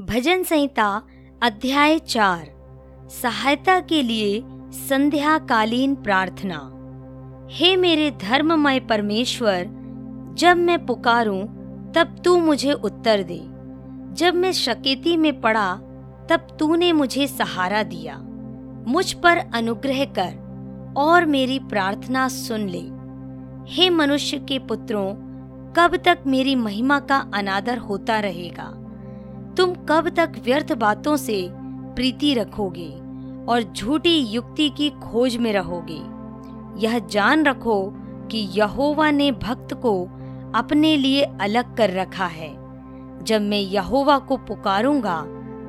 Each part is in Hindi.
भजन संहिता, अध्याय चार, सहायता के लिए संध्या कालीन प्रार्थना। हे मेरे धर्ममय परमेश्वर, जब मैं पुकारूं, तब तू मुझे उत्तर दे। जब मैं शकेती में पड़ा, तब तूने मुझे सहारा दिया। मुझ पर अनुग्रह कर और मेरी प्रार्थना सुन ले। हे मनुष्य के पुत्रों, कब तक मेरी महिमा का अनादर होता रहेगा? तुम कब तक व्यर्थ बातों से प्रीति रखोगे और झूठी युक्ति की खोज में रहोगे? यह जान रखो कि यहोवा ने भक्त को अपने लिए अलग कर रखा है। जब मैं यहोवा को पुकारूँगा,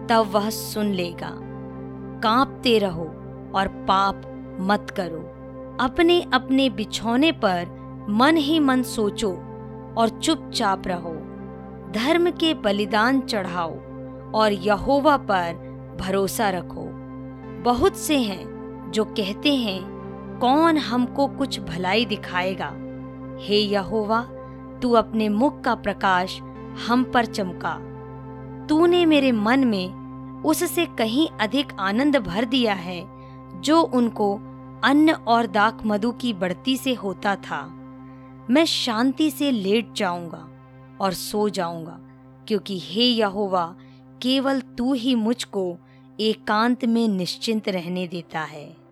तब वह सुन लेगा। कांपते रहो और पाप मत करो। अपने अपने बिछौने पर मन ही मन सोचो और चुपचाप रहो। धर्म के बलिदान चढ़ाओ और यहोवा पर भरोसा रखो। बहुत से हैं जो कहते हैं, कौन हमको कुछ भलाई दिखाएगा? हे यहोवा, तू अपने मुख का प्रकाश हम पर चमका। तूने मेरे मन में उससे कहीं अधिक आनंद भर दिया है, जो उनको अन्न और दाक मधु की बढ़ती से होता था। मैं शांति से लेट जाऊँगा। और सो जाऊँगा, क्योंकि हे यहोवा, केवल तू ही मुझको एकांत में निश्चिंत रहने देता है।